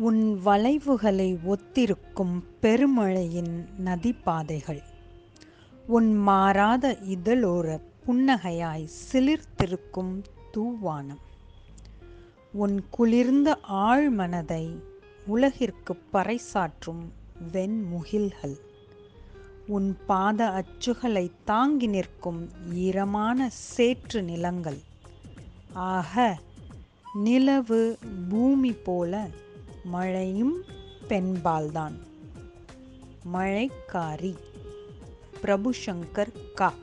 உன் வளைவுகளை ஒத்திருக்கும் பெருமழையின் நதிப்பாதைகள். உன் மாறாத இதழோர புன்னகையாய் சிலிர்த்திருக்கும் தூவானம். உன் குளிர்ந்த ஆழ்மனதை உலகிற்குப் பறைசாற்றும் வெண்முகில்கள். உன் பாத அச்சுகளைத் தாங்கி நிற்கும் ஈரமான சேற்று நிலங்கள். ஆக நிலவு பூமி போல மழையும் பெண்பால்தான். மழைக்காரி. பிரபுசங்கர் கா.